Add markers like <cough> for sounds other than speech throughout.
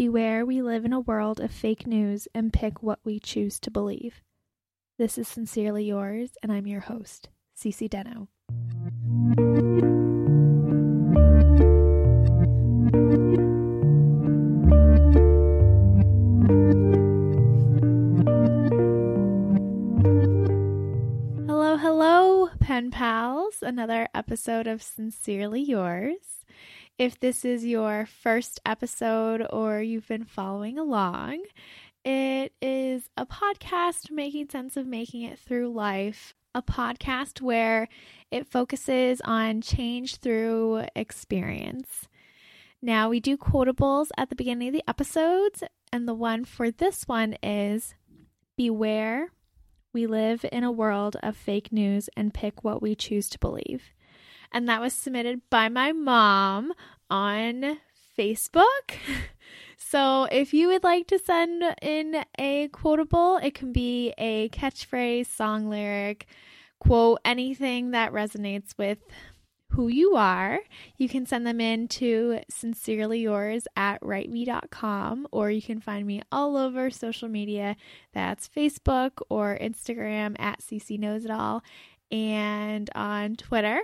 Beware, we live in a world of fake news and pick what we choose to believe. This is Sincerely Yours, and I'm your host, Cece Deno. Hello, hello, pen pals. Another episode of Sincerely Yours. If this is your first episode or you've been following along, it is a podcast making sense of making it through life, a podcast where it focuses on change through experience. Now, we do quotables at the beginning of the episodes, and the one for this one is Beware, we live in a world of fake news and pick what we choose to believe. And that was submitted by my mom on Facebook. <laughs> So if you would like to send in a quotable, it can be a catchphrase, song lyric, quote, anything that resonates with who you are. You can send them in to sincerely yours at writeme.com or you can find me all over social media. That's Facebook or Instagram at CC Knows It All and on Twitter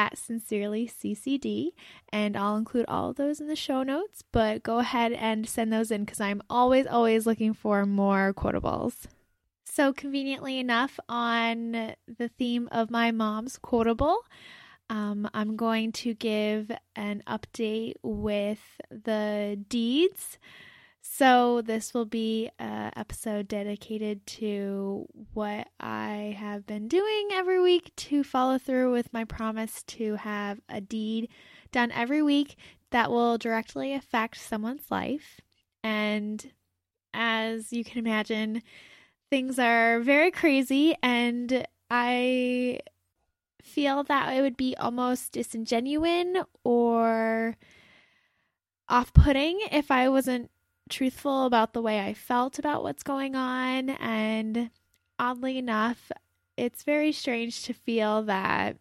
at sincerely ccd and i'll include all of those in the show notes but go ahead and send those in because i'm always always looking for more quotables. So conveniently enough on the theme of my mom's quotable um, i'm going to give an update with the deeds so, this will be an episode dedicated to what I have been doing every week to follow through with my promise to have a deed done every week that will directly affect someone's life. And as you can imagine, things are very crazy, and I feel that it would be almost disingenuous or off putting if I wasn't truthful about the way I felt about what's going on. And oddly enough, it's very strange to feel that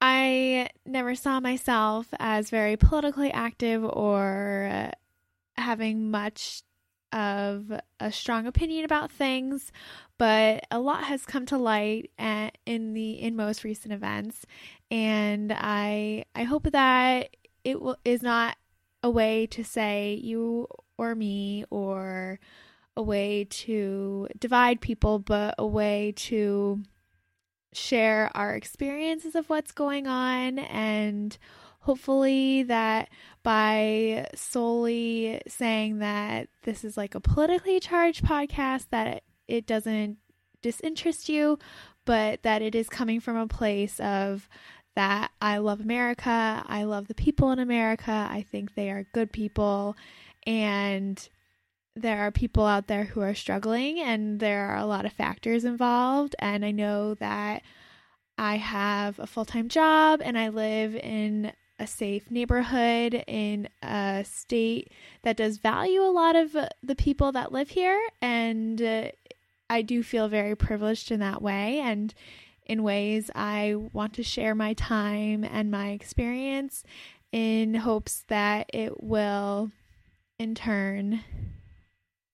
I never saw myself as very politically active or having much of a strong opinion about things, but a lot has come to light in the in most recent events, and I I hope that it will, is not a way to say you or me or a way to divide people, but a way to share our experiences of what's going on. And hopefully that by solely saying that this is like a politically charged podcast that it doesn't disinterest you but that it is coming from a place of that I love America, I love the people in America, I think they are good people and there are people out there who are struggling and there are a lot of factors involved. And i know that i have a full-time job and i live in a safe neighborhood in a state that does value a lot of the people that live here. And uh, i do feel very privileged in that way. And in ways i want to share my time and my experience in hopes that it will in turn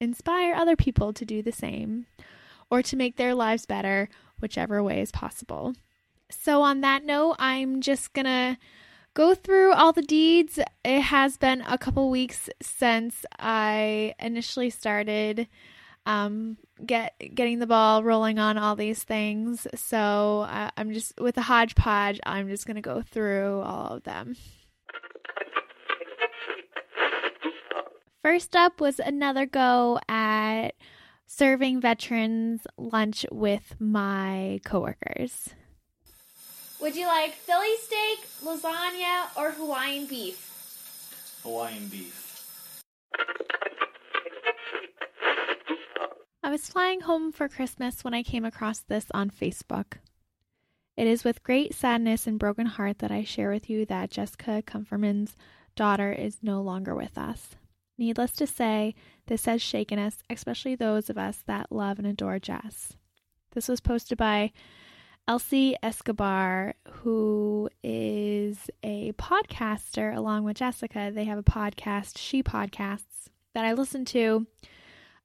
inspire other people to do the same or to make their lives better, whichever way is possible. So, on that note, I'm just gonna go through all the deeds. It has been a couple weeks since I initially started um, get getting the ball rolling on all these things. So uh, I'm just with the hodgepodge. I'm just gonna go through all of them. First up was another go at serving veterans lunch with my coworkers. Would you like Philly steak, lasagna, or Hawaiian beef? Hawaiian beef. I was flying home for Christmas when I came across this on Facebook. It is with great sadness and broken heart that I share with you that Jessica Kupferman's daughter is no longer with us. Needless to say, this has shaken us, especially those of us that love and adore Jess. This was posted by Elsie Escobar, who is a podcaster along with Jessica. They have a podcast, She Podcasts, that I listen to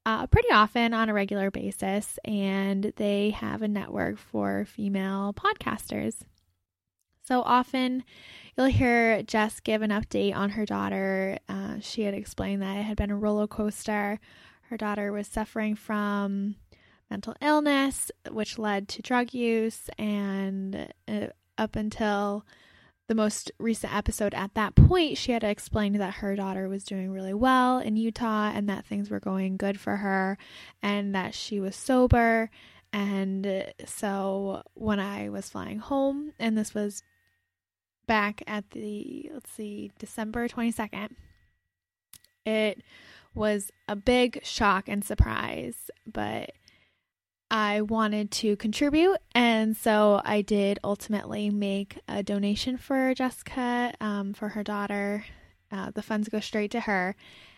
uh, pretty often on a regular basis, and they have a network for female podcasters. So often you'll hear Jess give an update on her daughter. Uh, she had explained that it had been a roller coaster. Her daughter was suffering from mental illness, which led to drug use, and uh, up until the most recent episode at that point, she had explained that her daughter was doing really well in Utah and that things were going good for her and that she was sober. And so when I was flying home, and this was back at the, let's see, December 22nd, it was a big shock and surprise, but I wanted to contribute, and so I did ultimately make a donation for Jessica um, for her daughter. Uh, the funds go straight to her,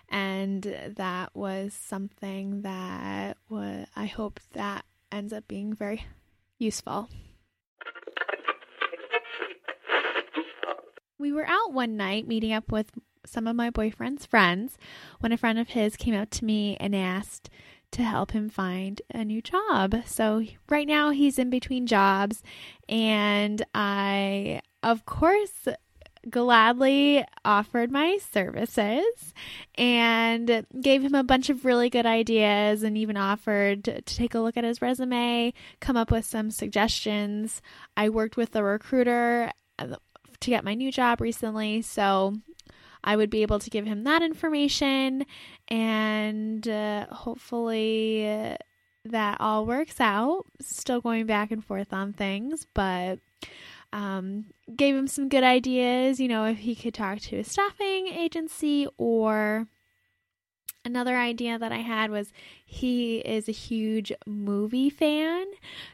and that was something that was, I hope that ends up being very useful. We were out one night meeting up with some of my boyfriend's friends when a friend of his came up to me and asked to help him find a new job. So right now he's in between jobs, and I, of course, gladly offered my services and gave him a bunch of really good ideas and even offered to, take a look at his resume, come up with some suggestions. I worked with the recruiter uh, to get my new job recently, so I would be able to give him that information and uh, hopefully uh, that all works out. Still going back and forth on things, but um, gave him some good ideas, you know, if he could talk to a staffing agency or another idea that I had was he is a huge movie fan.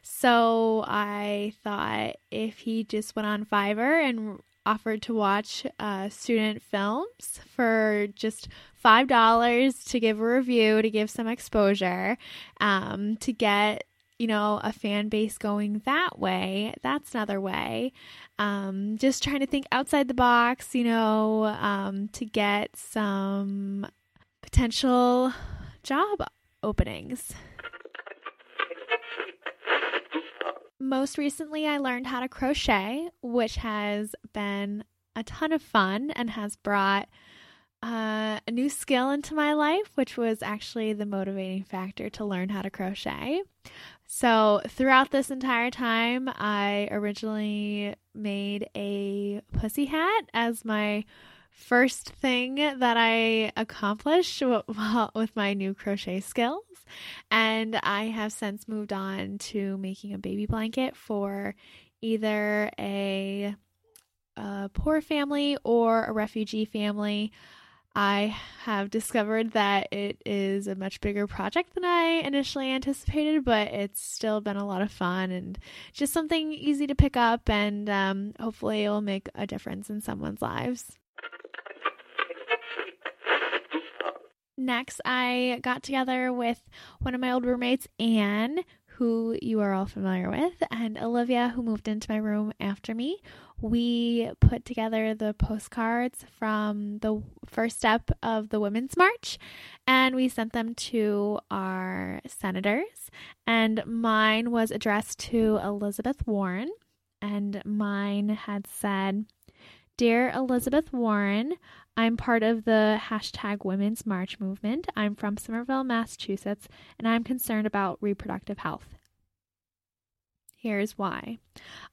So I thought if he just went on Fiverr and offered to watch uh, student films for just five dollars to give a review to give some exposure um, to get you know a fan base going that way that's another way um, just trying to think outside the box you know um, to get some potential job openings most recently, I learned how to crochet, which has been a ton of fun and has brought uh, a new skill into my life, which was actually the motivating factor to learn how to crochet. So, throughout this entire time, I originally made a pussy hat as my first thing that I accomplished <laughs> with my new crochet skills. And I have since moved on to making a baby blanket for either a, a poor family or a refugee family. I have discovered that it is a much bigger project than I initially anticipated, but it's still been a lot of fun and just something easy to pick up, and um, hopefully, it will make a difference in someone's lives. Next, I got together with one of my old roommates, Anne, who you are all familiar with, and Olivia, who moved into my room after me. We put together the postcards from the first step of the Women's March and we sent them to our senators. And mine was addressed to Elizabeth Warren, and mine had said, Dear Elizabeth Warren, I'm part of the hashtag Women's March movement. I'm from Somerville, Massachusetts, and I'm concerned about reproductive health. Here's why.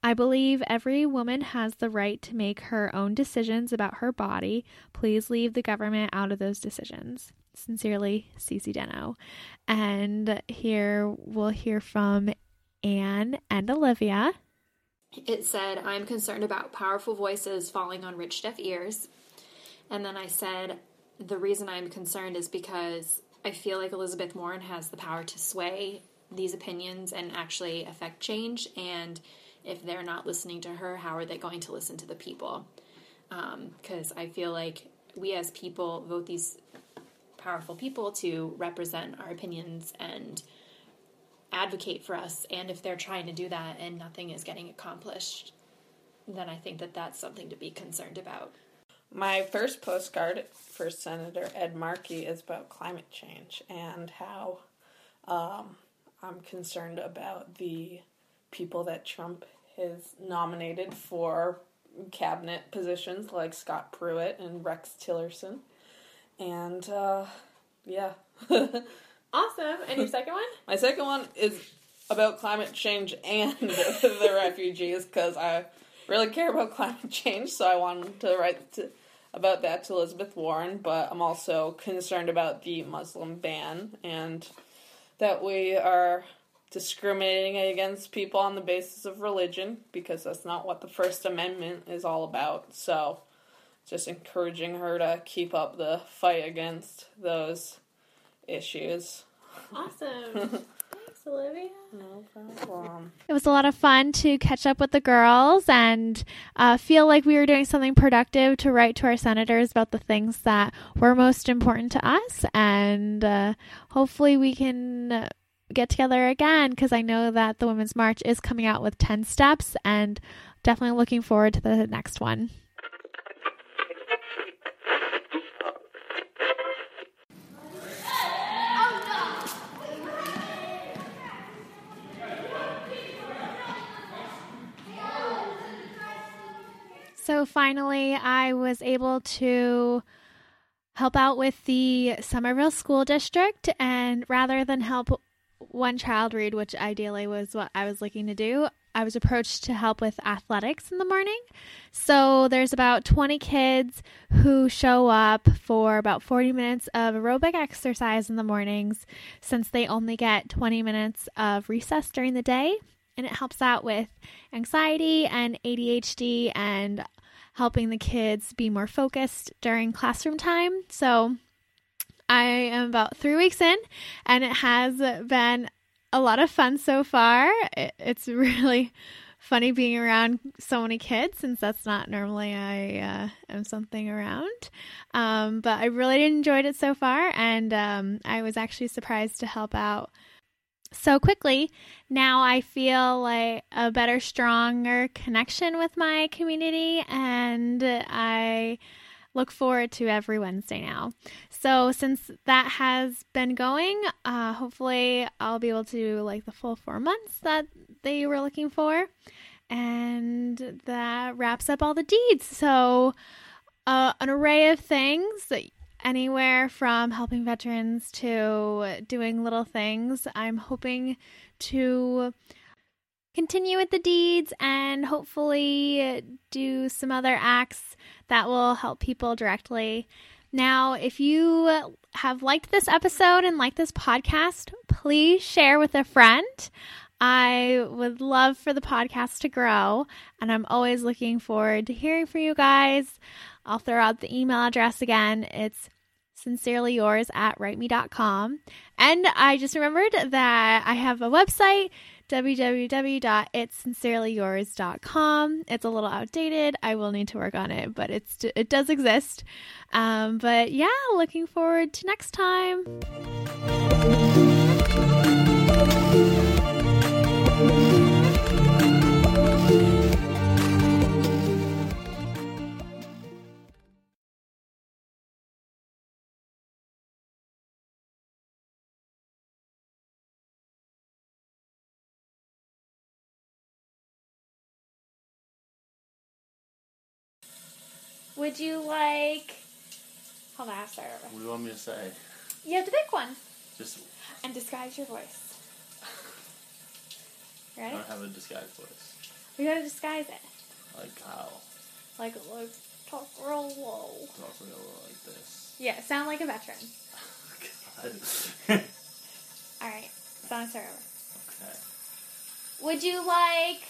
I believe every woman has the right to make her own decisions about her body. Please leave the government out of those decisions. Sincerely, Cece Deno. And here we'll hear from Anne and Olivia. It said, I'm concerned about powerful voices falling on rich deaf ears. And then I said, the reason I'm concerned is because I feel like Elizabeth Warren has the power to sway these opinions and actually affect change. And if they're not listening to her, how are they going to listen to the people? Because um, I feel like we as people vote these powerful people to represent our opinions and advocate for us. And if they're trying to do that and nothing is getting accomplished, then I think that that's something to be concerned about. My first postcard for Senator Ed Markey is about climate change and how um, I'm concerned about the people that Trump has nominated for cabinet positions, like Scott Pruitt and Rex Tillerson. And uh, yeah. <laughs> Awesome. And your second one? My second one is about climate change and <laughs> the refugees because I really care about climate change, so I wanted to write to, about that to Elizabeth Warren, but I'm also concerned about the Muslim ban and that we are discriminating against people on the basis of religion because that's not what the First Amendment is all about. So, just encouraging her to keep up the fight against those issues. Awesome. <laughs> Thanks, Olivia. No problem. It was a lot of fun to catch up with the girls and uh, feel like we were doing something productive to write to our senators about the things that were most important to us. And uh, hopefully, we can uh, get together again because I know that the Women's March is coming out with 10 steps and definitely looking forward to the next one. So finally, I was able to help out with the Somerville School District, and rather than help one child read, which ideally was what I was looking to do, I was approached to help with athletics in the morning. So there's about 20 kids who show up for about 40 minutes of aerobic exercise in the mornings since they only get 20 minutes of recess during the day. And it helps out with anxiety and ADHD and helping the kids be more focused during classroom time. So I am about three weeks in, and it has been a lot of fun so far. It's <laughs> really funny being around so many kids since that's not normally I uh, am something around. Um, but I really enjoyed it so far, and um, I was actually surprised to help out so quickly. Now I feel like a better, stronger connection with my community, and I look forward to every Wednesday now. So since that has been going, uh, hopefully I'll be able to like the full four months that they were looking for, and that wraps up all the deeds. So uh, an array of things anywhere from helping veterans to doing little things. I'm hoping to continue with the deeds and hopefully do some other acts that will help people directly. Now, if you have liked this episode and like this podcast, please share with a friend. I would love for the podcast to grow, and I'm always looking forward to hearing from you guys. I'll throw out the email address again. It's sincerely yours at writeme.com. And I just remembered that I have a website, www.itssincerelyyours.com. It's a little outdated. I will need to work on it, but it's it does exist. Um, but yeah, looking forward to next time. Would you like? Hold on, I'll start over. What do you want me to say? You have to pick one Just and disguise your voice. <laughs> Right? I don't have a disguised voice. We gotta disguise it. Like how? Like, like talk real low. Talk real low like this. Yeah, sound like a veteran. God. <laughs> <laughs> All right, so I'm start over. okay. Would you like